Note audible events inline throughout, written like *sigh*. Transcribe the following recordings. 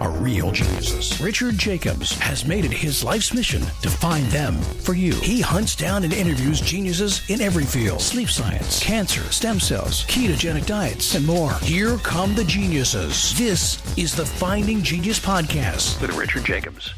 are real geniuses. Richard Jacobs has made it his life's mission to find them for you. He hunts down and interviews geniuses in every field sleep science, cancer, stem cells, ketogenic diets, and more. Here come the geniuses. This is the Finding Genius Podcast. With Richard Jacobs.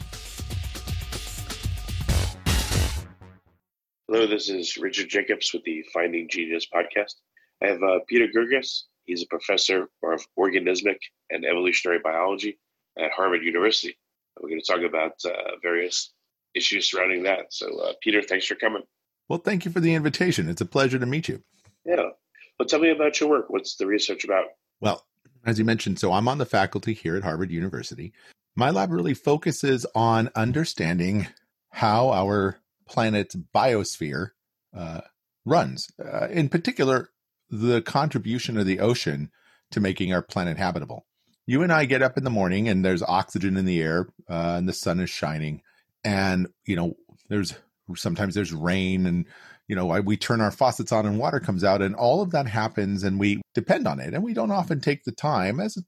Hello, this is Richard Jacobs with the Finding Genius podcast. I have uh, Peter Girguis. He's a professor of organismic and evolutionary biology at Harvard University. We're going to talk about uh, various issues surrounding that. So, uh, Peter, thanks for coming. Well, thank you for the invitation. It's a pleasure to meet you. Yeah. Well, tell me about your work. What's the research about? Well, as you mentioned, so I'm on the faculty here at Harvard University. My lab really focuses on understanding how our planet's biosphere uh, runs. Uh, in particular, the contribution of the ocean to making our planet habitable. You and I get up in the morning and there's oxygen in the air uh, and the sun is shining. And, you know, there's sometimes there's rain and, you know, I, we turn our faucets on and water comes out and all of that happens and we depend on it. And we don't often take the time as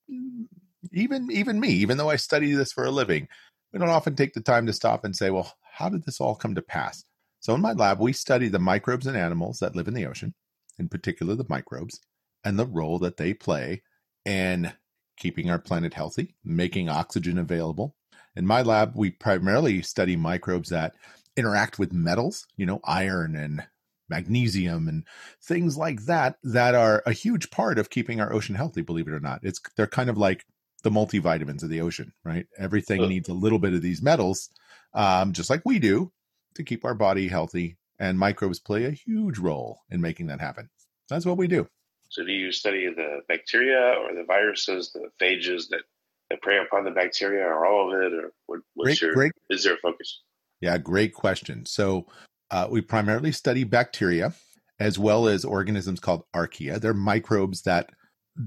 even, even me, even though I study this for a living, we don't often take the time to stop and say, well, how did this all come to pass? So in my lab, we study the microbes and animals that live in the ocean, in particular the microbes, and the role that they play in keeping our planet healthy, making oxygen available. In my lab, we primarily study microbes that interact with metals, you know, iron and magnesium and things like that that are a huge part of keeping our ocean healthy, believe it or not. It's they're kind of like the multivitamins of the ocean, right? Everything Uh. needs a little bit of these metals, um, just like we do, to keep our body healthy. And microbes play a huge role in making that happen. That's what we do. So, do you study the bacteria or the viruses, the phages that, that prey upon the bacteria, or all of it, or what, what's Great, your great is there a focus? Yeah, great question. So uh, we primarily study bacteria as well as organisms called archaea. They're microbes that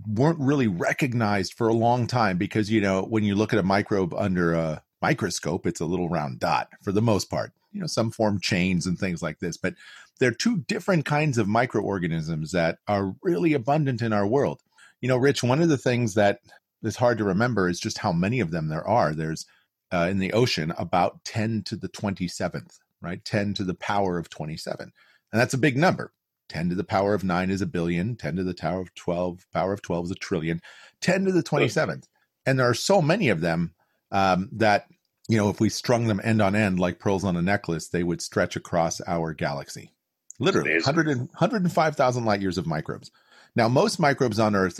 weren't really recognized for a long time because, you know, when you look at a microbe under a microscope, it's a little round dot for the most part. You know, some form chains and things like this, but they're two different kinds of microorganisms that are really abundant in our world. You know, Rich, one of the things that is hard to remember is just how many of them there are. There's uh, in the ocean about 10 to the 27th, right? 10 to the power of 27. And that's a big number. 10 to the power of 9 is a billion, 10 to the power of 12, power of 12 is a trillion, 10 to the 27th. And there are so many of them um, that, you know, if we strung them end on end like pearls on a necklace, they would stretch across our galaxy. Literally, Amazing. 100 and, 105,000 light years of microbes. Now, most microbes on Earth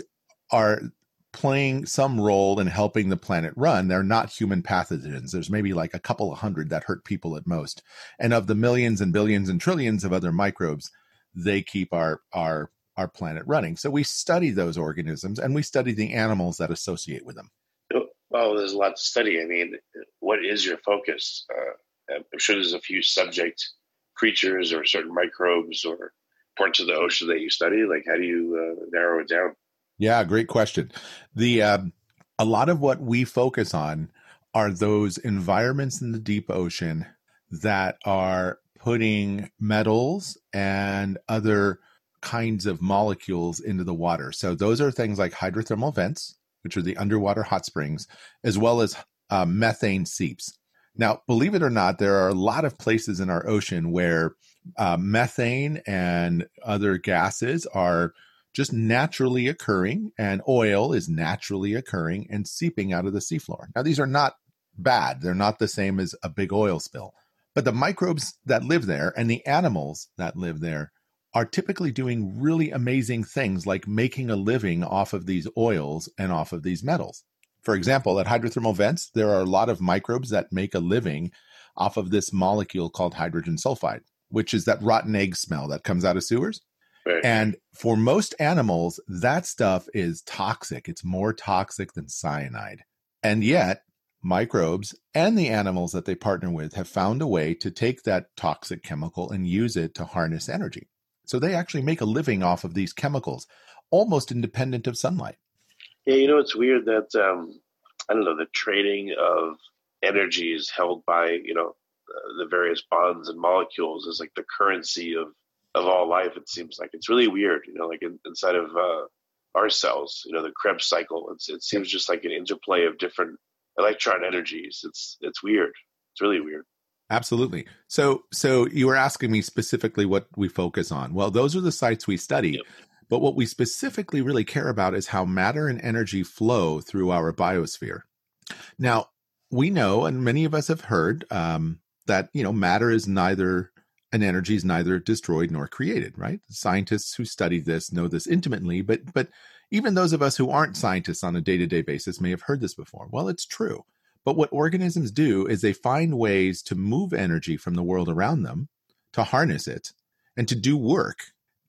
are playing some role in helping the planet run. They're not human pathogens. There's maybe like a couple of hundred that hurt people at most. And of the millions and billions and trillions of other microbes, they keep our our our planet running. So we study those organisms and we study the animals that associate with them. Well, there's a lot to study. I mean, what is your focus? Uh, I'm sure there's a few subject creatures or certain microbes or parts of the ocean that you study. Like, how do you uh, narrow it down? Yeah, great question. The um, a lot of what we focus on are those environments in the deep ocean that are putting metals and other kinds of molecules into the water. So those are things like hydrothermal vents, which are the underwater hot springs, as well as uh, methane seeps. Now, believe it or not, there are a lot of places in our ocean where uh, methane and other gases are just naturally occurring, and oil is naturally occurring and seeping out of the seafloor. Now, these are not bad, they're not the same as a big oil spill. But the microbes that live there and the animals that live there are typically doing really amazing things like making a living off of these oils and off of these metals. For example, at hydrothermal vents, there are a lot of microbes that make a living off of this molecule called hydrogen sulfide, which is that rotten egg smell that comes out of sewers. Right. And for most animals, that stuff is toxic. It's more toxic than cyanide. And yet, microbes and the animals that they partner with have found a way to take that toxic chemical and use it to harness energy. So they actually make a living off of these chemicals, almost independent of sunlight. Yeah, you know, it's weird that um, I don't know the trading of energy is held by you know uh, the various bonds and molecules is like the currency of of all life. It seems like it's really weird. You know, like in, inside of uh, our cells, you know, the Krebs cycle. It's, it seems just like an interplay of different electron energies. It's it's weird. It's really weird. Absolutely. So so you were asking me specifically what we focus on. Well, those are the sites we study. Yep. But what we specifically really care about is how matter and energy flow through our biosphere. Now, we know, and many of us have heard, um, that you know matter is neither an energy is neither destroyed nor created. Right? Scientists who study this know this intimately, but but even those of us who aren't scientists on a day to day basis may have heard this before. Well, it's true. But what organisms do is they find ways to move energy from the world around them, to harness it, and to do work.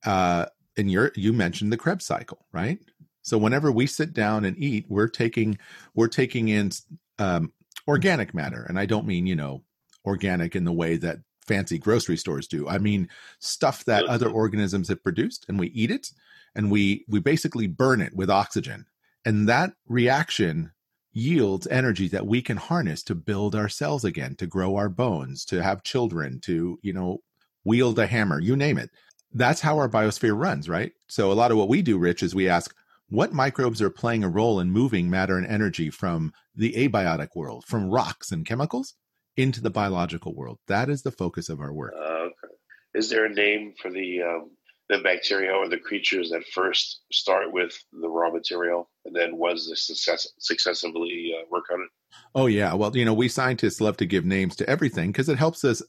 Uh, and you you mentioned the Krebs cycle, right? So whenever we sit down and eat, we're taking we're taking in um, organic matter, and I don't mean you know organic in the way that fancy grocery stores do. I mean stuff that other organisms have produced, and we eat it, and we we basically burn it with oxygen, and that reaction yields energy that we can harness to build ourselves again, to grow our bones, to have children, to, you know, wield a hammer, you name it. That's how our biosphere runs, right? So a lot of what we do, Rich, is we ask what microbes are playing a role in moving matter and energy from the abiotic world, from rocks and chemicals into the biological world. That is the focus of our work. Uh, okay. Is there a name for the um, the bacteria or the creatures that first start with the raw material and then was the success successively uh, work on it? Oh yeah. Well you know we scientists love to give names to everything because it helps us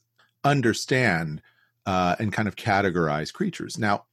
understand uh, and kind of categorize creatures. Now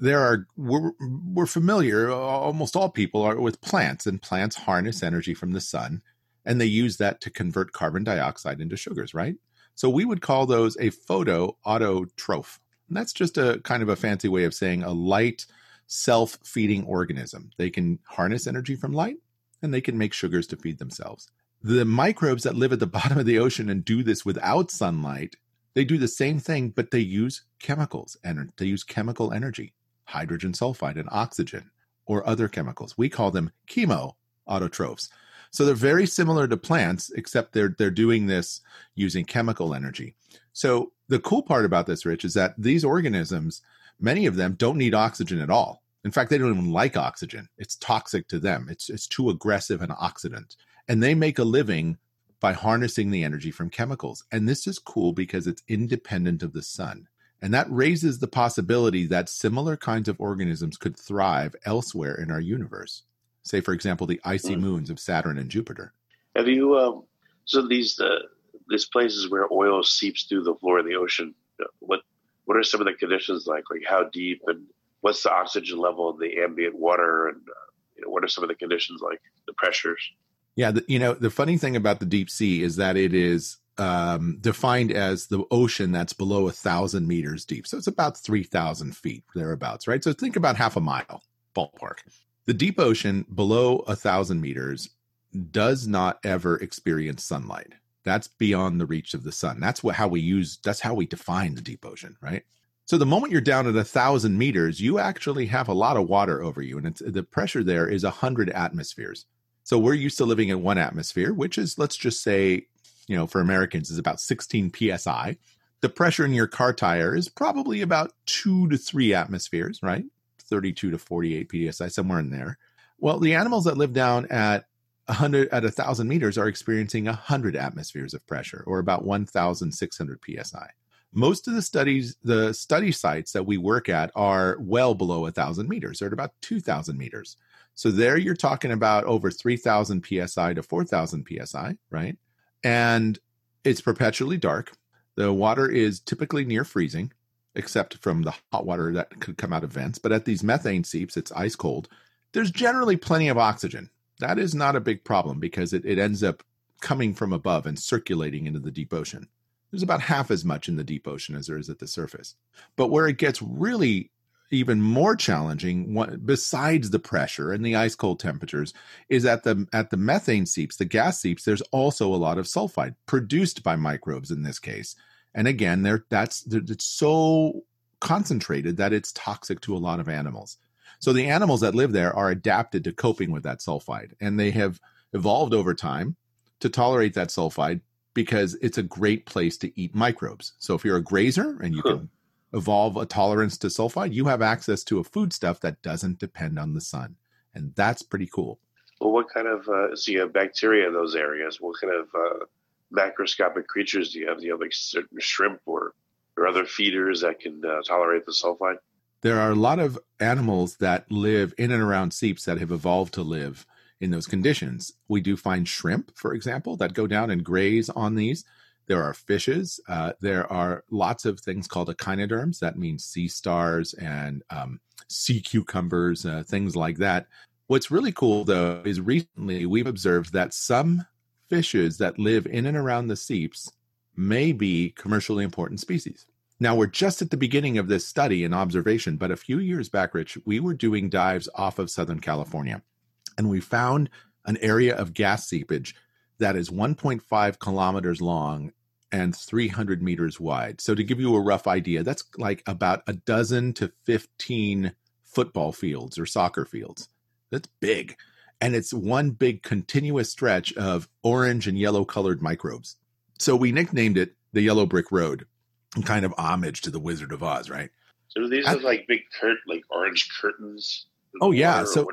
there are we're, we're familiar almost all people are with plants and plants harness energy from the sun and they use that to convert carbon dioxide into sugars right? So we would call those a photoautotroph and that's just a kind of a fancy way of saying a light, self feeding organism. They can harness energy from light and they can make sugars to feed themselves. The microbes that live at the *laughs* bottom of the ocean and do this without sunlight, they do the same thing, but they use chemicals and they use chemical energy, hydrogen sulfide and oxygen, or other chemicals. We call them chemo autotrophs. So they're very similar to plants, except they're they're doing this using chemical energy. So the cool part about this, Rich, is that these organisms, many of them don't need oxygen at all. In fact, they don't even like oxygen. It's toxic to them. It's it's too aggressive an oxidant. And they make a living by harnessing the energy from chemicals. And this is cool because it's independent of the sun. And that raises the possibility that similar kinds of organisms could thrive elsewhere in our universe. Say, for example, the icy mm. moons of Saturn and Jupiter. Have you, um, so these, uh, these places where oil seeps through the floor of the ocean, what what are some of the conditions like? Like how deep and what's the oxygen level of the ambient water, and uh, you know what are some of the conditions like? The pressures. Yeah, the, you know the funny thing about the deep sea is that it is um, defined as the ocean that's below a thousand meters deep, so it's about three thousand feet thereabouts, right? So think about half a mile ballpark. The deep ocean below a thousand meters does not ever experience sunlight. That's beyond the reach of the sun. That's what how we use. That's how we define the deep ocean, right? So the moment you're down at a thousand meters, you actually have a lot of water over you, and it's, the pressure there is a hundred atmospheres. So we're used to living in one atmosphere, which is let's just say, you know, for Americans is about 16 psi. The pressure in your car tire is probably about two to three atmospheres, right? 32 to 48 psi, somewhere in there. Well, the animals that live down at 100 at 1000 meters are experiencing 100 atmospheres of pressure or about 1600 psi most of the studies the study sites that we work at are well below 1000 meters. They're at about 2000 meters. So there you're talking about over 3000 psi to 4000 psi right? And it's perpetually dark. The water is typically near freezing except from the hot water that could come out of vents. But at these methane seeps it's ice cold. There's generally plenty of oxygen that is not a big problem because it, it ends up coming from above and circulating into the deep ocean. There's about half as much in the deep ocean as there is at the surface. But where it gets really even more challenging, besides the pressure and the ice cold temperatures, is at the at the methane seeps, the gas seeps. There's also a lot of sulfide produced by microbes in this case, and again, there that's it's so concentrated that it's toxic to a lot of animals. So the animals that live there are adapted to coping with that sulfide and they have evolved over time to tolerate that sulfide because it's a great place to eat microbes. So if you're a grazer and you huh. can evolve a tolerance to sulfide, you have access to a foodstuff that doesn't depend on the sun. And that's pretty cool. Well, what kind of, uh, so you have bacteria in those areas. What kind of uh, macroscopic creatures do you have? Do you have like certain shrimp or, or other feeders that can uh, tolerate the sulfide? There are a lot of animals that live in and around seeps that have evolved to live in those conditions. We do find shrimp, for example, that go down and graze on these. There are fishes. Uh, there are lots of things called echinoderms. That means sea stars and um, sea cucumbers, uh, things like that. What's really cool, though, is recently we've observed that some fishes that live in and around the seeps may be commercially important species. Now, we're just at the beginning of this study and observation, but a few years back, Rich, we were doing dives off of Southern California and we found an area of gas seepage that is 1.5 kilometers long and 300 meters wide. So, to give you a rough idea, that's like about a dozen to 15 football fields or soccer fields. That's big. And it's one big continuous stretch of orange and yellow colored microbes. So, we nicknamed it the Yellow Brick Road, kind of homage to the Wizard of Oz, right? So, these are like big curt, like orange curtains. Oh, yeah. So,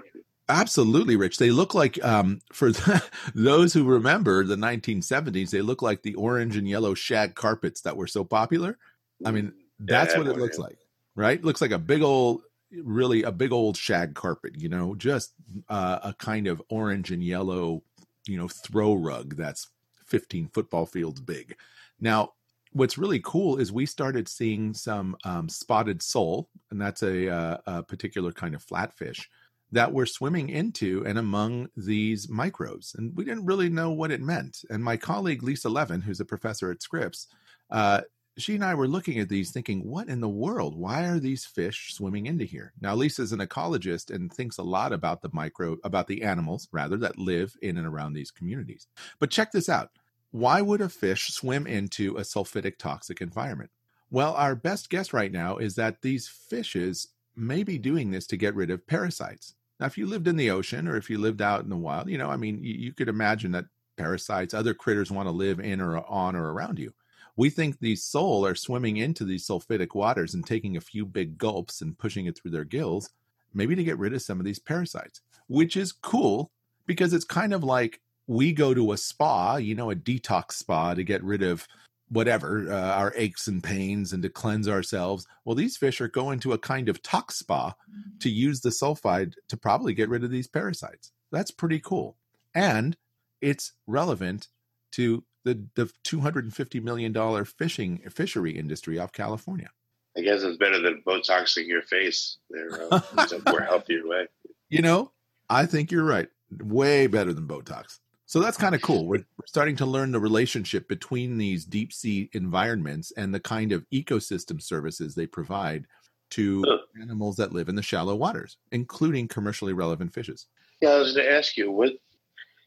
Absolutely, Rich. They look like, um, for the, *laughs* those who remember the 1970s, they look like the orange and yellow shag carpets that were so popular. I mean, that's yeah, what it looks like, right? Looks like a big old, really a big old shag carpet, you know, just uh, a kind of orange and yellow, you know, throw rug that's 15 football fields big. Now, what's really cool is we started seeing some um, spotted sole, and that's a, uh, a particular kind of flatfish that were swimming into and among these microbes. And we didn't really know what it meant. And my colleague, Lisa Levin, who's a professor at Scripps, uh, she and I were looking at these thinking, what in the world? Why are these fish swimming into here? Now, Lisa's an ecologist and thinks a lot about the micro, about the animals, rather, that live in and around these communities. But check this out. Why would a fish swim into a sulfidic toxic environment? Well, our best guess right now is that these fishes may be doing this to get rid of parasites. Now, if you lived in the ocean or if you lived out in the wild, you know, I mean, you, you could imagine that parasites, other critters want to live in or on or around you. We think these sole are swimming into these sulfidic waters and taking a few big gulps and pushing it through their gills, maybe to get rid of some of these parasites, which is cool because it's kind of like we go to a spa, you know, a detox spa to get rid of whatever uh, our aches and pains and to cleanse ourselves. Well these fish are going to a kind of tox spa to use the sulfide to probably get rid of these parasites. That's pretty cool. And it's relevant to the the 250 million dollar fishing fishery industry off california. I guess it's better than botoxing your face. There uh, *laughs* a more healthier way. You know i think you're right. Way better than botox so that's kind of cool. We're starting to learn the relationship between these deep sea environments and the kind of ecosystem services they provide to animals that live in the shallow waters, including commercially relevant fishes. Yeah, I was going to ask you, what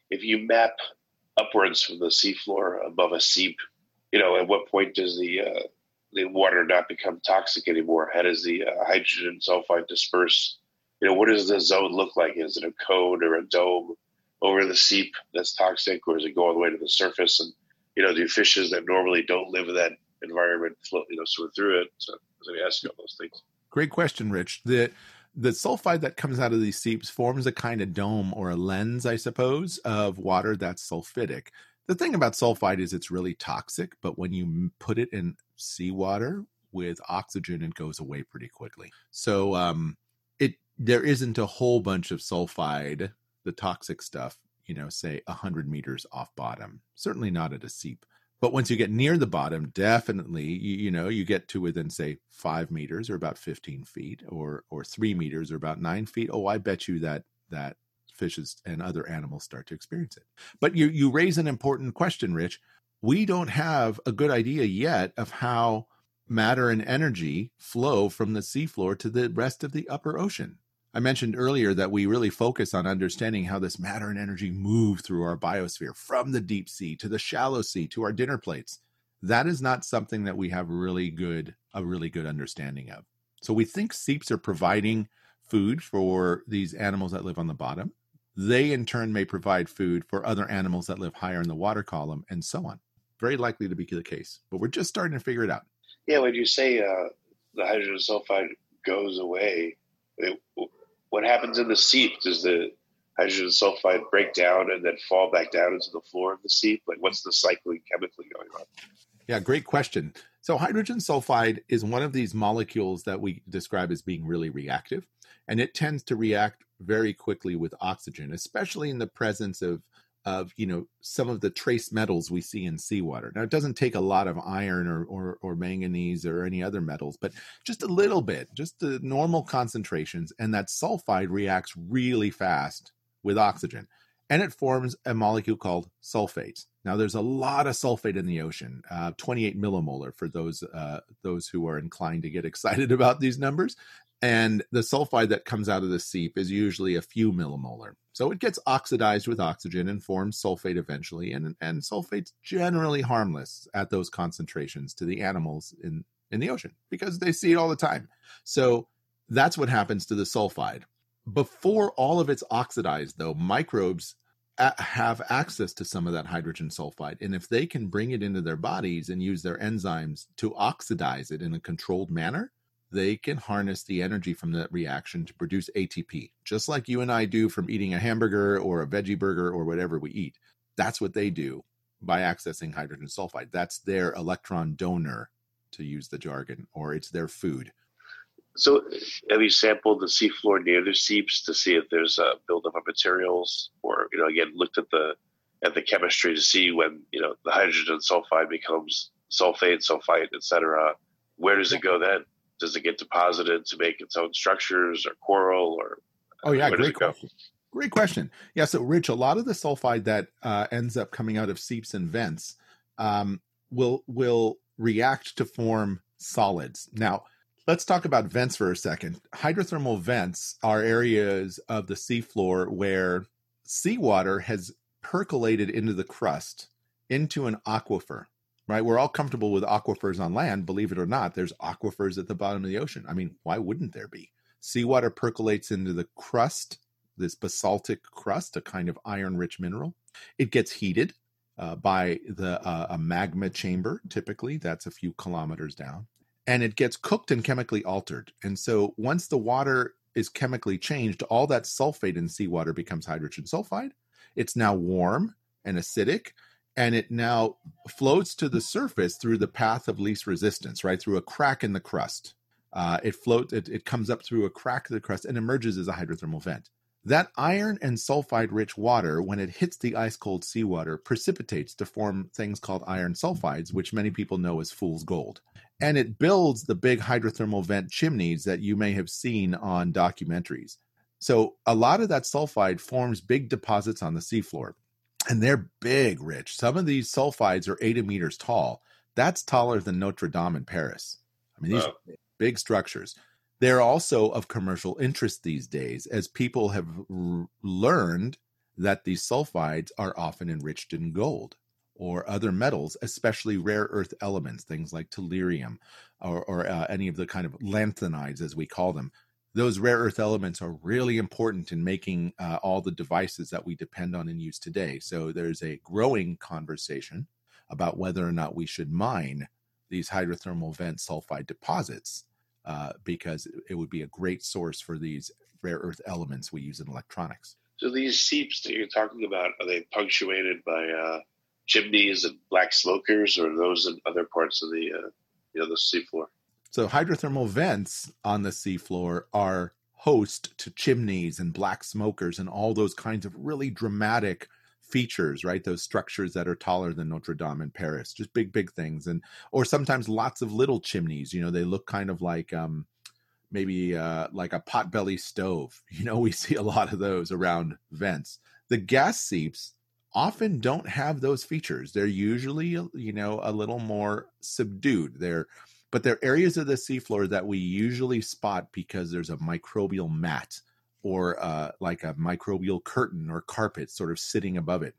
if you map upwards from the seafloor above a seep? You know, at what point does the uh, the water not become toxic anymore? How does the uh, hydrogen sulfide disperse? You know, what does the zone look like? Is it a cone or a dome? Over the seep that's toxic, or does it go all the way to the surface? And you know, do fishes that normally don't live in that environment float, you know, swim through it? So I was going to ask you all those things. Great question, Rich. The the sulfide that comes out of these seeps forms a kind of dome or a lens, I suppose, of water that's sulfidic. The thing about sulfide is it's really toxic, but when you put it in seawater with oxygen, it goes away pretty quickly. So um, it there isn't a whole bunch of sulfide the toxic stuff, you know, say 100 meters off bottom. Certainly not at a seep. But once you get near the bottom, definitely, you, you know, you get to within, say, five meters or about 15 feet or, or three meters or about nine feet. Oh, I bet you that, that fishes and other animals start to experience it. But you, you raise an important question, Rich. We don't have a good idea yet of how matter and energy flow from the seafloor to the rest of the upper ocean. I mentioned earlier that we really focus on understanding how this matter and energy move through our biosphere from the deep sea to the shallow sea to our dinner plates. That is not something that we have really good a really good understanding of. So we think seeps are providing food for these animals that live on the bottom. They, in turn, may provide food for other animals that live higher in the water column, and so on. Very likely to be the case, but we're just starting to figure it out. Yeah, when you say uh, the hydrogen sulfide goes away, it, what happens in the seep? Does the hydrogen sulfide break down and then fall back down into the floor of the seep? Like, what's the cycling chemically going on? Yeah, great question. So, hydrogen sulfide is one of these molecules that we describe as being really reactive, and it tends to react very quickly with oxygen, especially in the presence of of you know some of the trace metals we see in seawater. Now, it doesn't take a lot of iron or, or, or manganese or any other metals, but just a little bit, just the normal concentrations, and that sulfide reacts really fast with oxygen, and it forms a molecule called sulfate. Now, there's a lot of sulfate in the ocean, uh, 28 millimolar for those uh, those who are inclined to get *laughs* excited about these numbers. And the sulfide that comes out of the seep is usually a few millimolar. So it gets oxidized with oxygen and forms sulfate eventually. And, and sulfate's generally harmless at those concentrations to the animals in, in the ocean because they see it all the time. So that's what happens to the sulfide. Before all of it's oxidized, though, microbes uh, have access to some of that hydrogen sulfide. And if they can bring it into their bodies and use their enzymes to oxidize it in a controlled manner, they can harness the energy from that reaction to produce ATP, just like you and I do from eating a hamburger or a veggie burger or whatever we eat. That's what they do by accessing hydrogen sulfide. That's their electron donor, to use the jargon, or it's their food. So, have you sampled the seafloor near the seeps to see if there's a buildup of materials, or you know, again, looked at the at the chemistry to see when you know the hydrogen sulfide becomes sulfate, sulfite, etc. Where does it go then? Does it get deposited to make its own structures or coral or? Oh yeah, great question. Great question. Yeah, so Rich, a lot of the sulfide that uh, ends up coming out of seeps and vents um, will will react to form solids. Now, Let's talk about vents for a second. Hydrothermal vents are areas of the seafloor where seawater has percolated into the crust, into an aquifer, right? We're all comfortable with aquifers on land. Believe it or not, there's aquifers at the bottom of the ocean. I mean, why wouldn't there be? Seawater percolates into the crust, this basaltic crust, a kind of iron rich mineral. It gets heated uh, by the uh, a magma chamber, typically, that's a few kilometers down and it gets cooked and chemically altered. And so once the water is chemically changed, all that sulfate in seawater becomes hydrogen sulfide. It's now warm and acidic, and it now floats to the surface through the path of least resistance, right through a crack in the crust. Uh, it floats. It, it comes up through a crack of the crust and emerges as a hydrothermal vent. That iron and sulfide rich water, when it hits the ice cold seawater, precipitates to form things called iron sulfides, which many people know as fool's gold. And it builds the big hydrothermal vent chimneys that you may have seen on documentaries. So a lot of that sulfide forms big deposits on the seafloor. And they're big, Rich. Some of these sulfides are 80 meters tall. That's taller than Notre Dame in Paris. I mean, these wow. big structures. They're also of commercial interest these days as people have r- learned that these sulfides are often enriched in gold or other metals, especially rare earth elements, things like tellurium or, or uh, any of the kind of lanthanides, as we call them. Those rare earth elements are really important in making uh, all the devices that we depend on and use today. So there's a growing conversation about whether or not we should mine these hydrothermal vent sulfide deposits uh, because it would be a great source for these rare earth elements we use in electronics. So these seeps that you're talking about are they punctuated by uh, chimneys and black smokers, or those in other parts of the uh, you know the seafloor? So hydrothermal vents on the seafloor are host to chimneys and black smokers and all those kinds of really dramatic features, right? Those structures that are taller than Notre Dame in Paris, just big, big things, and or sometimes lots of little chimneys. You know, they look kind of like um, maybe uh, like a potbelly stove. *laughs* You know, we see a lot of those around vents. The gas seeps often don't have those features. They're usually, you know, a little more subdued. They're but they're areas of the seafloor that we usually spot because there's a microbial mat or uh, like a microbial curtain or carpet sort of sitting above it,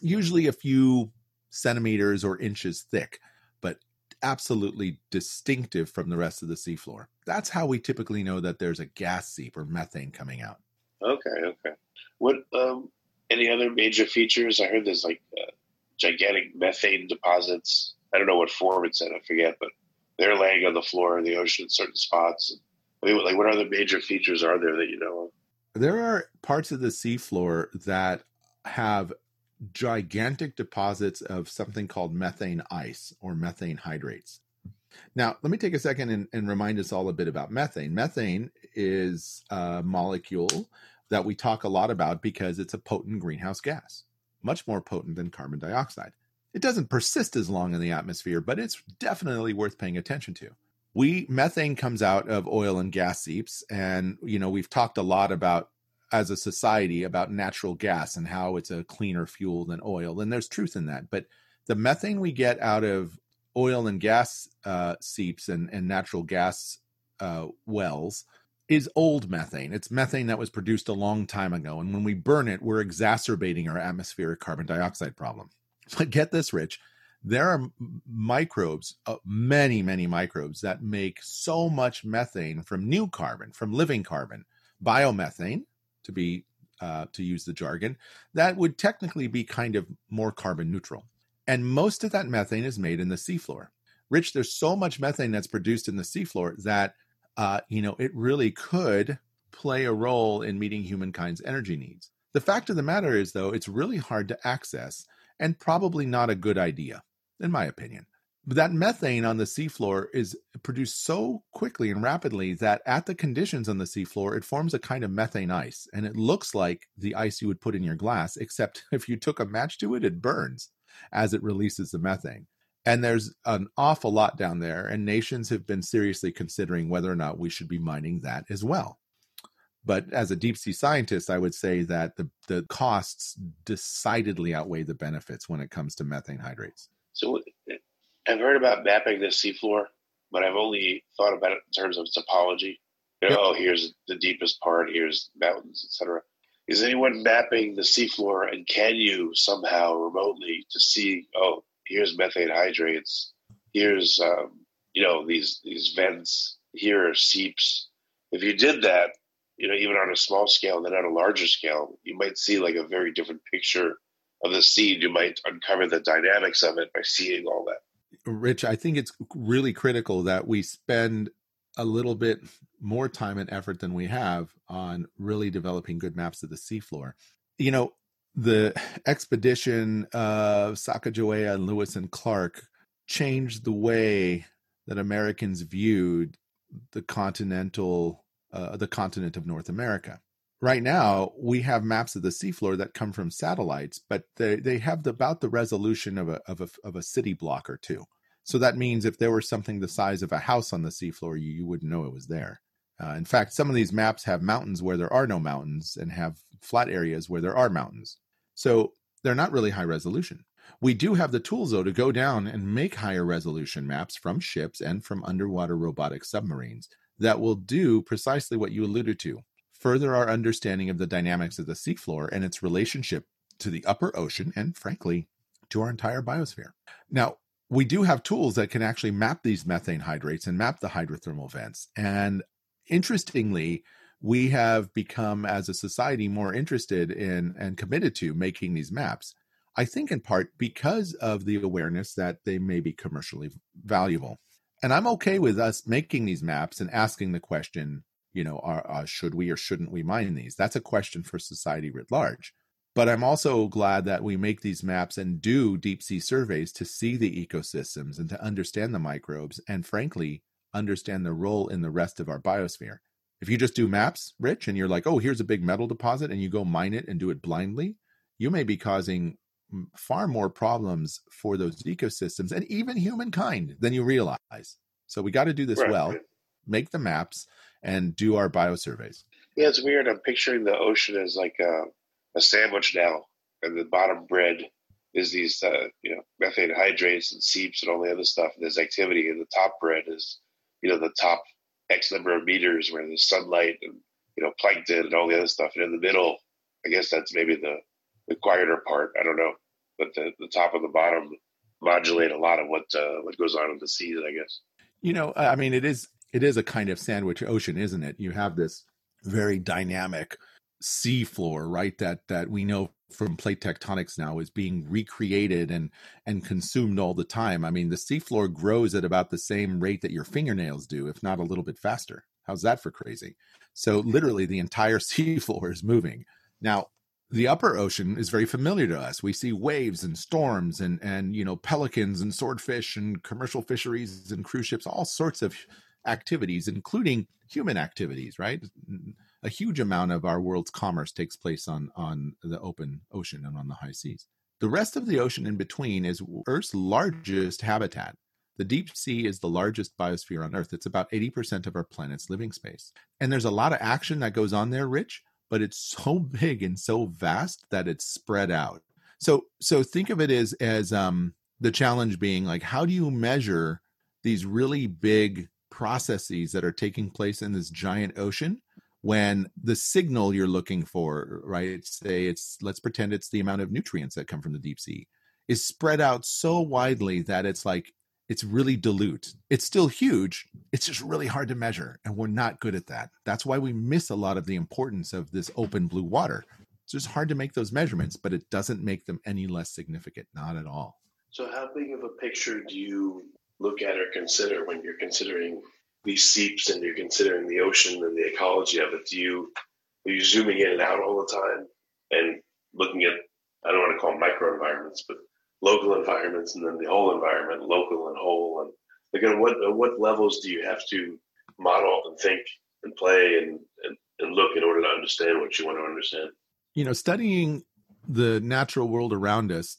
usually a few centimeters or inches thick, but absolutely distinctive from the rest of the seafloor. That's how we typically know that there's a gas seep or methane coming out. Okay, okay. What um, any other major features? I heard there's like uh, gigantic methane deposits. I don't know what form it's in. I forget, but they're laying on the floor of the ocean in certain spots. I mean, like, what other major features are there that you know of? There are parts of the seafloor that have gigantic deposits of something called methane ice or methane hydrates. Now, let me take a second and, and, remind us all a bit about methane. Methane is a molecule that we talk a lot about because it's a potent greenhouse gas, much more potent than carbon dioxide. It doesn't persist as long in the atmosphere, but it's definitely worth paying attention to. We methane comes out of oil and gas seeps, and you know we've talked a lot about as a society about natural gas and how it's a cleaner fuel than oil, and there's truth in that. But the methane we get out of oil and gas uh, seeps and, and natural gas uh, wells is old methane. It's methane that was produced a long time ago. And when we burn it, we're exacerbating our atmospheric carbon dioxide problem. *laughs* But get this, Rich, there are microbes, uh, many, many microbes that make so much methane from new carbon, from living carbon, biomethane, to be uh, to use the jargon, that would technically be kind of more carbon neutral. And most of that methane is made in the seafloor. Rich, there's so much methane that's produced in the seafloor that uh, you know it really could play a role in meeting humankind's energy needs. The fact of the matter is, though, it's really hard to access and probably not a good idea, in my opinion. But that methane on the seafloor is produced so quickly and rapidly that at the conditions on the seafloor, it forms a kind of methane ice. And it looks like the ice you would put in your glass, except *laughs* if you took a match to it, it burns as it releases the methane. And there's an awful lot down there, and nations have been seriously considering whether or not we should be mining that as well. But as a deep sea scientist, I would say that the, the costs decidedly outweigh the benefits when it comes to methane hydrates. So I've heard about mapping the seafloor, but I've only thought about it in terms of topology. You know, yep. Oh, here's the deepest part, here's mountains, etc. Is anyone mapping the seafloor, and can you somehow remotely to see? Oh, here's methane hydrates. Here's um, you know these these vents. Here are seeps. If you did that, you know, even on a small scale, then on a larger scale, you might see like a very different picture of the seed. You might uncover the dynamics of it by seeing all that. Rich, I think it's really critical that we spend a little bit more time and effort than we have on really developing good maps of the seafloor. You know, the expedition of Sacagawea and Lewis and Clark changed the way that Americans viewed the continental uh, the continent of North America. Right now, we have maps of the seafloor that come from satellites, but they, they have the, about the resolution of a, of a of a city block or two. So that means if there were something the size of a house on the seafloor, you, you wouldn't know it was there. Uh, in fact, some of these maps have mountains where there are no mountains and have flat areas where there are mountains. So they're not really high resolution. We do have the tools, though, to go down and make higher resolution maps from ships and from underwater robotic submarines that will do precisely what you alluded to further our understanding of the dynamics of the seafloor and its relationship to the upper ocean and, frankly, to our entire biosphere. Now, we do have tools that can actually map these methane hydrates and map the hydrothermal vents. And interestingly, we have become, as a society, more interested in and committed to making these maps. I think in part because of the awareness that they may be commercially valuable. And I'm okay with us making these maps and asking the question, you know, are, uh, should we or shouldn't we mine these? That's a question for society writ large. But I'm also glad that we make these maps and do deep sea surveys to see the ecosystems and to understand the microbes and, frankly, understand the role in the rest of our biosphere. If you just do maps, Rich, and you're like, oh, here's a big metal deposit, and you go mine it and do it blindly, you may be causing far more problems for those ecosystems and even humankind than you realize. So we got to do this right. well, make the maps, and do our biosurveys. Yeah, it's weird. I'm picturing the ocean as like a, a sandwich now, and the bottom bread is these uh, you know methane hydrates and seeps and all the other stuff. And there's activity, and the top bread is you know the top X number of meters where there's sunlight and you know plankton and all the other stuff. And in the middle, I guess that's maybe the the quieter part. I don't know but the, the top and the bottom modulate a lot of what uh, what goes on in the seas, I guess. You know, I mean, it is it is a kind of sandwich ocean, isn't it? You have this very dynamic sea floor, right? That that we know from plate tectonics now is being recreated and and consumed all the time. I mean, the seafloor grows at about the same rate that your fingernails do, if not a little bit faster. How's that for crazy? So literally the entire *laughs* seafloor is moving. Now, the upper ocean is very familiar to us. We see waves and storms and and you know pelicans and swordfish and commercial fisheries and cruise ships, all sorts of activities, including human activities, right? A huge amount of our world's commerce takes place on on the open ocean and on the high seas. The rest of the ocean in between is Earth's largest habitat. The deep sea is the largest biosphere on Earth. It's about 80% of our planet's living space. And there's a lot of action that goes on there, Rich, but it's so big and so vast that it's spread out. So so think of it as as um the challenge being like how do you measure these really big processes that are taking place in this giant ocean when the signal you're looking for, right? Say it's let's pretend it's the amount of nutrients that come from the deep sea is spread out so widely that it's like it's really dilute. It's still huge. It's just really hard to measure. And we're not good at that. That's why we miss a lot of the importance of this open blue water. It's just hard to make those measurements, but it doesn't make them any less significant. Not at all. So, how big of a picture do you look at or consider when you're considering these seeps and you're considering the ocean and the ecology of it? Do you are you zooming in and out all the time and looking at I don't want to call them micro environments, but local environments and then the whole environment, local and whole, and again, what what levels do you have to model and think and play and, and and look in order to understand what you want to understand? You know, studying the natural world around us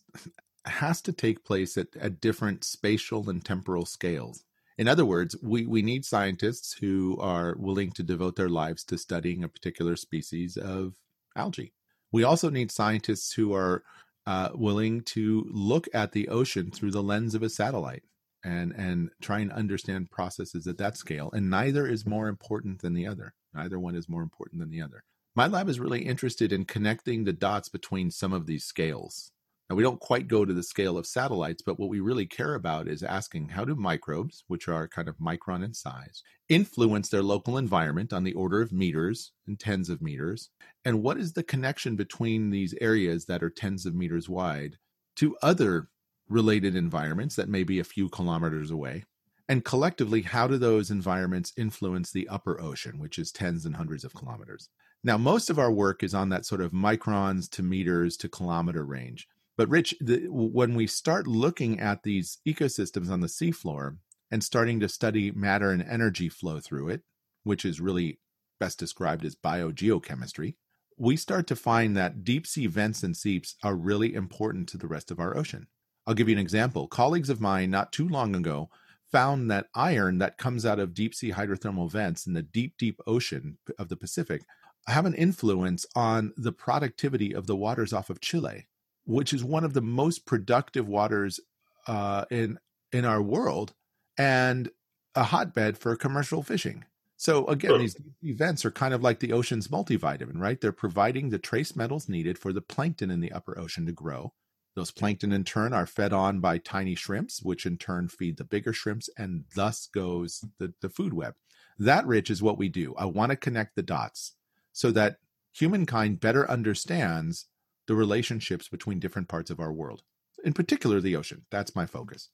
has to take place at, at different spatial and temporal scales. In other words, we, we need scientists who are willing to devote their lives to studying a particular species of algae. We also need scientists who are uh, willing to look at the ocean through the lens of a satellite and and try and understand processes at that scale. And neither is more important than the other. Neither one is more important than the other. My lab is really interested in connecting the dots between some of these scales. Now, we don't quite go to the scale of satellites, but what we really care about is asking how do microbes, which are kind of micron in size, influence their local environment on the order of meters and tens of meters? And what is the connection between these areas that are tens of meters wide to other related environments that may be a few kilometers away? And collectively, how do those environments influence the upper ocean, which is tens and hundreds of kilometers? Now, most of our work is on that sort of microns to meters to kilometer range. But Rich, the, when we start looking at these ecosystems on the seafloor and starting to study matter and energy flow through it, which is really best described as biogeochemistry, we start to find that deep sea vents and seeps are really important to the rest of our ocean. I'll give you an example. Colleagues of mine not too long ago found that iron that comes out of deep sea hydrothermal vents in the deep, deep ocean of the Pacific have an influence on the productivity of the waters off of Chile which is one of the most productive waters uh, in in our world, and a hotbed for commercial fishing. So again, these events are kind of like the ocean's multivitamin, right? They're providing the trace metals needed for the plankton in the upper ocean to grow. Those plankton in turn are fed on by tiny shrimps, which in turn feed the bigger shrimps, and thus goes the, the food web. That, Rich, is what we do. I want to connect the dots so that humankind better understands the relationships between different parts of our world, in particular the ocean. That's my focus.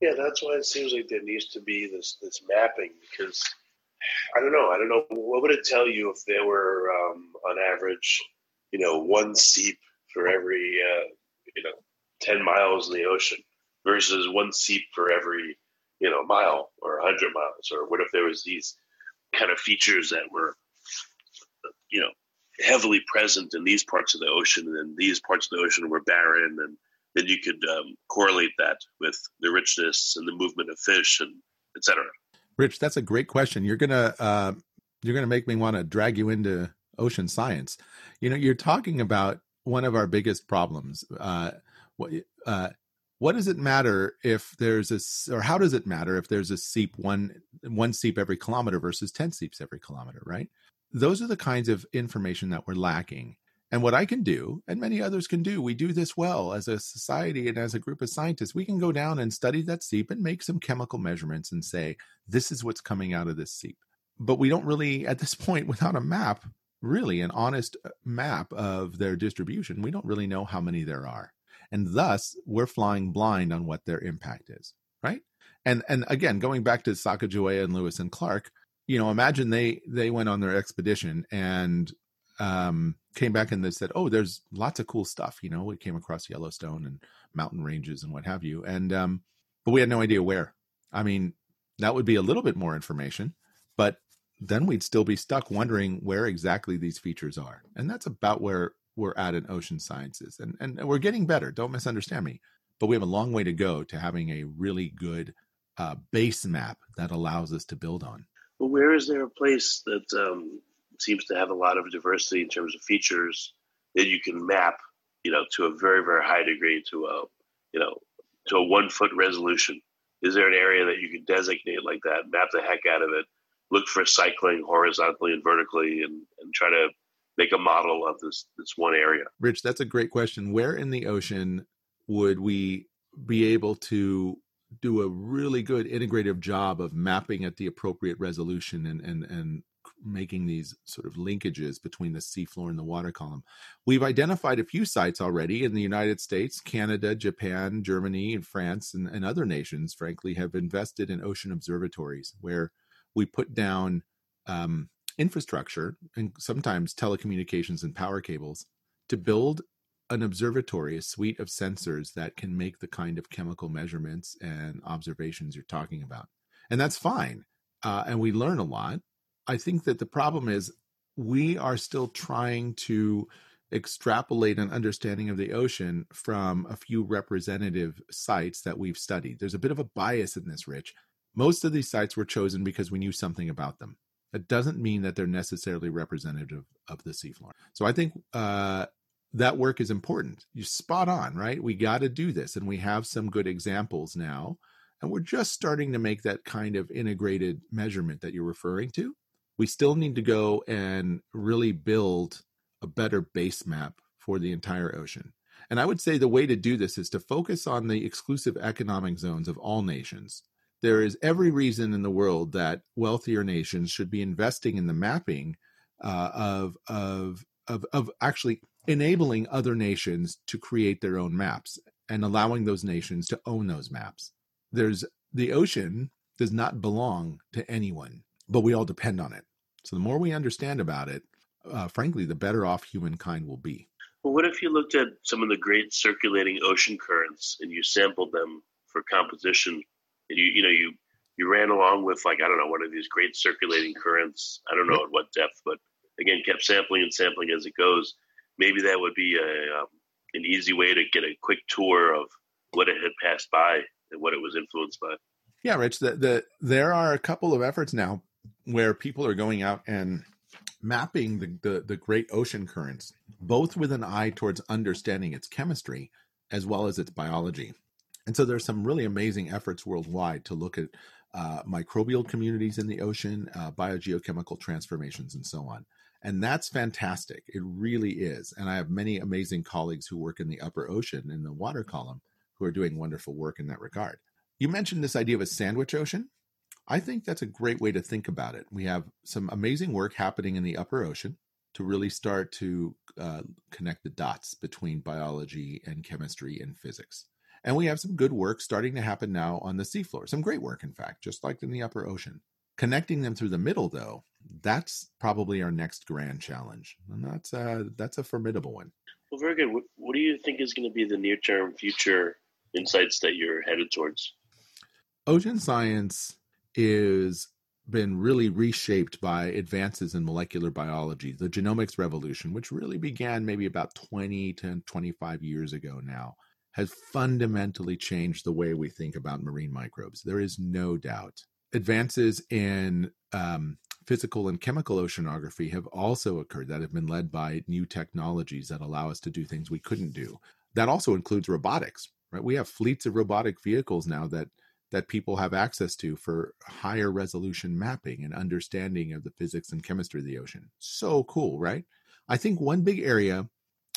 Yeah, that's why it seems like there needs to be this this mapping because I don't know. I don't know what would it tell you if there were um, on average, you know, one seep for every uh, you know ten miles in the ocean versus one seep for every you know mile or hundred miles, or what if there was these kind of features that were you know heavily present in these parts of the ocean, and these parts of the ocean were barren, and then you could um, correlate that with the richness and the movement of fish and etc. Rich, that's a great question. You're gonna uh, you're gonna make me want to drag you into ocean science. You know, you're talking about one of our biggest problems. Uh, what uh, what does it matter if there's a or how does it matter if there's a seep one one seep every kilometer versus ten seeps every kilometer? Right those are the kinds of information that we're lacking. And what I can do, and many others can do, we do this well as a society and as a group of scientists. We can go down and study that seep and make some chemical measurements and say, this is what's coming out of this seep. But we don't really, at this point, *laughs* without a map, really an honest uh, map of their distribution, we don't really know how many there are. And thus, we're flying blind on what their impact is, right? And and again, going back to Sacagawea and Lewis and Clark, you know, imagine they they went on their expedition and um, came back and they said, "Oh, there's lots of cool stuff." You know, we came across Yellowstone and mountain ranges and what have you, and um, but we had no idea where. I mean, that would be a little bit more information, but then we'd still be stuck wondering where exactly these features are, and that's about where we're at in ocean sciences, and and we're getting better. Don't misunderstand me, but we have a long way to go to having a really good uh, base map that allows us to build on. Well, where is there a place that um, seems to have a lot of diversity in terms of features that you can map, you know, to a very very high degree to a, you know, to a one foot resolution. Is there an area that you can designate like that, map the heck out of it, look for cycling horizontally and vertically, and, and try to make a model of this this one area? Rich, that's a great question. Where in the ocean would we be able to do a really good integrative job of mapping at the appropriate resolution and and and making these sort of linkages between the seafloor and the water column. We've identified a few sites already in the United States, Canada, Japan, Germany, and France, and, and other nations, frankly, have invested in ocean observatories where we put down um, infrastructure and sometimes telecommunications and power cables to build an observatory, a suite of sensors that can make the kind of chemical measurements and observations you're talking about. And that's fine. Uh, and we learn a lot. I think that the problem is we are still trying to extrapolate an understanding of the ocean from a few representative sites that we've studied. There's a bit of a bias in this, Rich. Most of these sites were chosen because we knew something about them. That doesn't mean that they're necessarily representative of the seafloor. So I think uh, that work is important. You're spot on, right? We got to do this, and we have some good examples now. And we're just starting to make that kind of integrated measurement that you're referring to we still need to go and really build a better base map for the entire ocean. And I would say the way to do this is to focus on the exclusive economic zones of all nations. There is every reason in the world that wealthier nations should be investing in the mapping uh, of, of, of, of actually enabling other nations to create their own maps and allowing those nations to own those maps. There's the ocean does not belong to anyone but we all depend on it. So the more we understand about it, uh, frankly, the better off humankind will be. Well, what if you looked at some of the great circulating ocean currents and you sampled them for composition, and you you know you you ran along with like I don't know one of these great circulating currents. I don't know at what depth, but again kept sampling and sampling as it goes. Maybe that would be a um, an easy way to get a quick tour of what it had passed by and what it was influenced by. Yeah, Rich. The, the there are a couple of efforts now where people are going out and mapping the, the, the great ocean currents, both with an eye towards understanding its chemistry as well as its biology. And so there's some really amazing efforts worldwide to look at uh, microbial communities in the ocean, uh, biogeochemical transformations, and so on. And that's fantastic. It really is. And I have many amazing colleagues who work in the upper ocean in the water column who are doing wonderful work in that regard. You mentioned this idea of a sandwich ocean. I think that's a great way to think about it. We have some amazing work happening in the upper ocean to really start to uh, connect the dots between biology and chemistry and physics. And we have some good work starting to happen now on the seafloor. Some great work, in fact, just like in the upper ocean. Connecting them through the middle, though, that's probably our next grand challenge, and that's uh, that's a formidable one. Well, very good. What, what do you think is going to be the near term future insights that you're headed towards? Ocean science is been really reshaped by advances in molecular biology, the genomics revolution, which really began maybe about 20 to 25 years ago now, has fundamentally changed the way we think about marine microbes. There is no doubt. Advances in um, physical and chemical oceanography have also occurred that have been led by new technologies that allow us to do things we couldn't do. That also includes robotics, right? We have fleets of robotic vehicles now that that people have access to for higher resolution mapping and understanding of the physics and chemistry of the ocean. So cool, right? I think one big area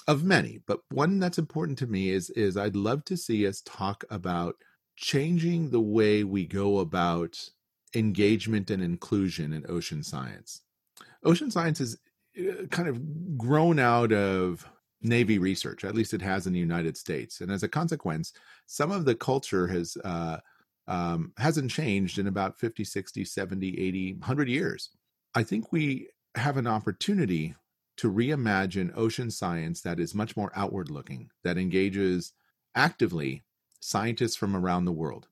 of many, but one that's important to me is is I'd love to see us talk about changing the way we go about engagement and inclusion in ocean science. Ocean science is uh, kind of grown out of Navy research, at least it has in the United States. And as a consequence, some of the culture has uh, um, hasn't changed in about 50, 60, 70, 80, 100 years. I think we have an opportunity to reimagine ocean science that is much more outward looking, that engages actively scientists from around the world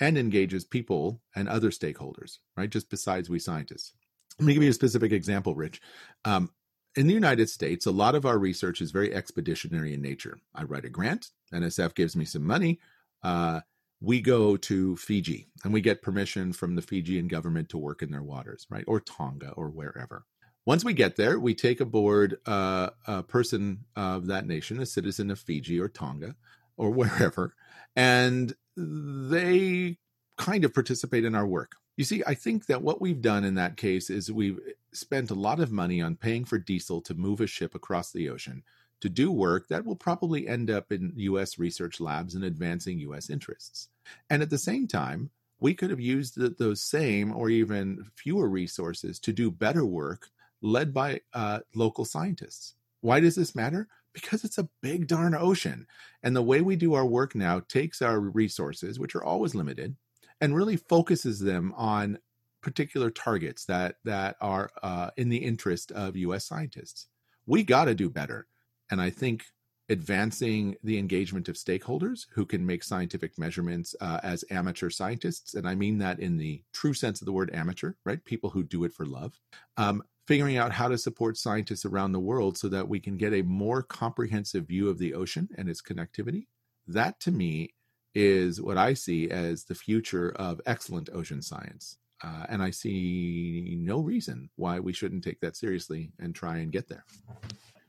and engages people and other stakeholders, right? Just besides we scientists. Let me give you a specific example, Rich. Um, in the United States, a lot of our research is very expeditionary in nature. I write a grant, NSF gives me some money. Uh, we go to Fiji and we get permission from the Fijian government to work in their waters, right? Or Tonga or wherever. Once we get there, we take aboard uh, a person of that nation, a citizen of Fiji or Tonga or *laughs* wherever, and they kind of participate in our work. You see, I think that what we've done in that case is we've spent a lot of money on paying for diesel to move a ship across the ocean to do work that will probably end up in US research labs and advancing US interests. And at the same time, we could have used those same or even fewer resources to do better work led by uh, local scientists. Why does this matter? Because it's a big darn ocean. And the way we do our work now takes our resources, which are always limited, and really focuses them on particular targets that that are uh, in the interest of U.S. scientists. We got to do better, and I think advancing the engagement of stakeholders who can make scientific measurements uh, as amateur scientists, and I mean that in the true sense of the word amateur, right? People who do it for love. Um, figuring out how to support scientists around the world so that we can get a more comprehensive view of the ocean and its connectivity. That to me is what I see as the future of excellent ocean science. Uh, and I see no reason why we shouldn't take that seriously and try and get there.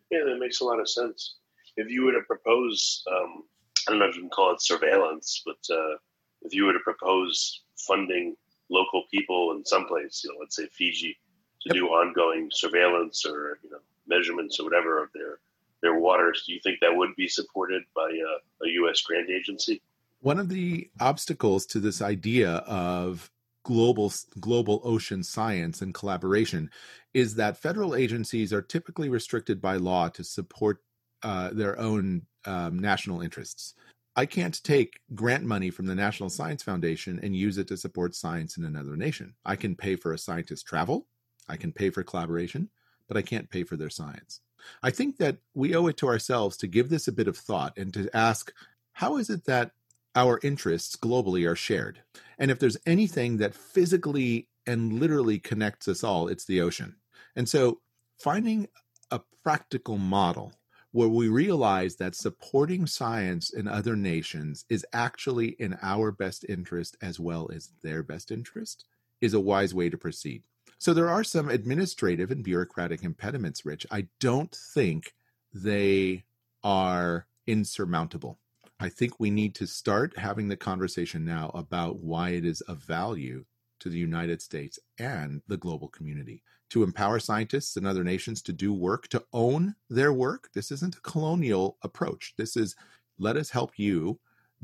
Yeah, that makes a lot of sense. If you were to propose, um, I don't know if you can call it surveillance, but uh, if you were to propose funding local people in some place, you know, let's say Fiji, to yep. do ongoing surveillance or you know measurements or whatever of their their waters. Do you think that would be supported by a, a U.S. grant agency? One of the obstacles to this idea of global global ocean science and collaboration is that federal agencies are typically restricted by law to support uh, their own um, national interests. I can't take grant money from the National Science Foundation and use it to support science in another nation. I can pay for a scientist travel, I can pay for collaboration, but I can't pay for their science. I think that we owe it to ourselves to give this a bit of thought and to ask how is it that our interests globally are shared? And if there's anything that physically and literally connects us all, it's the ocean. And so finding a practical model where we realize that supporting science in other nations is actually in our best interest as well as their best interest is a wise way to proceed. So there are some administrative and bureaucratic impediments, Rich. I don't think they are insurmountable. I think we need to start having the conversation now about why it is of value to the United States and the global community to empower scientists and other nations to do work, to own their work. This isn't a colonial approach. This is let us help you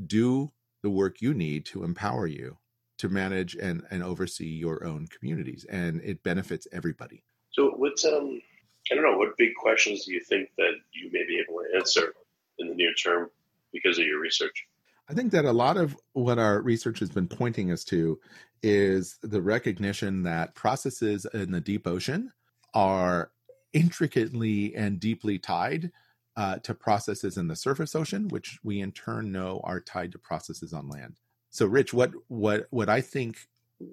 do the work you need to empower you to manage and, and oversee your own communities and it benefits everybody so what's um i don't know what big questions do you think that you may be able to answer in the near term because of your research i think that a lot of what our research has been pointing us to is the recognition that processes in the deep ocean are intricately and deeply tied uh, to processes in the surface ocean, which we in turn know are tied to processes on land. So, Rich, what what what I think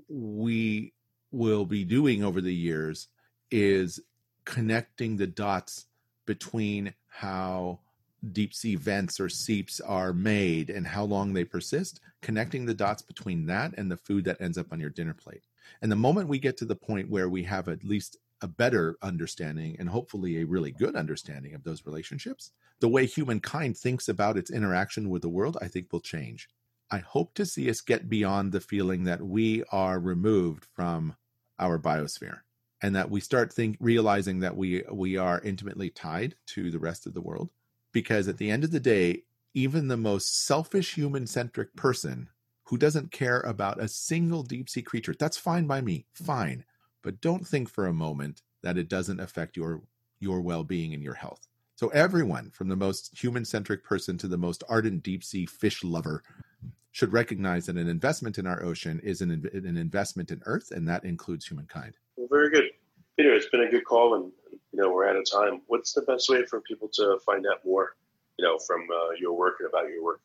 we will be doing over the years is connecting the dots between how deep sea vents or seeps are made and how long they persist, connecting the dots between that and the food that ends up on your dinner plate. And the moment we get to the point where we have at least a better understanding and hopefully a really good understanding of those relationships, the way humankind thinks about its interaction with the world, I think will change. I hope to see us get beyond the feeling that we are removed from our biosphere and that we start think realizing that we we are intimately tied to the rest of the world. Because at the end of the day even the most selfish human centric person who doesn't care about a single deep sea creature that's fine by me fine. But don't think for a moment that it doesn't affect your your well-being and your health. So everyone from the most human centric person to the most ardent deep sea fish lover should recognize that an investment in our ocean is an, an investment in earth and that includes humankind well, very good. Peter, it's been a good call, and you know we're out of time. What's the best way for people to find out more, you know, from uh, your work and about your work?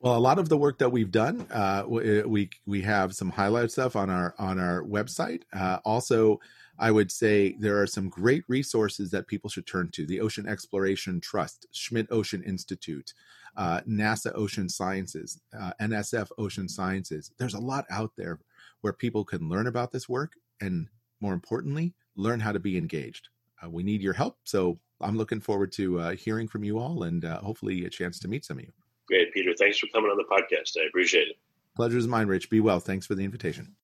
Well, a lot of the work that we've done, uh, we we have some highlight stuff on our on our website. Uh, also, I would say there are some great resources that people should turn to: the Ocean Exploration Trust, Schmidt Ocean Institute, uh, NASA Ocean Sciences, uh, NSF Ocean Sciences. There's a lot out there where people can learn about this work and more importantly, learn how to be engaged. Uh, we need your help. So I'm looking forward to uh, hearing from you all and uh, hopefully a chance to meet some of you. Great, Peter. Thanks for coming on the podcast. I appreciate it. Pleasure is mine, Rich. Be well. Thanks for the invitation.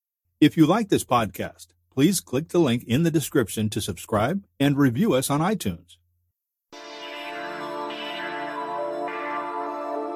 If you like this podcast, please click the link in the description to subscribe and review us on iTunes.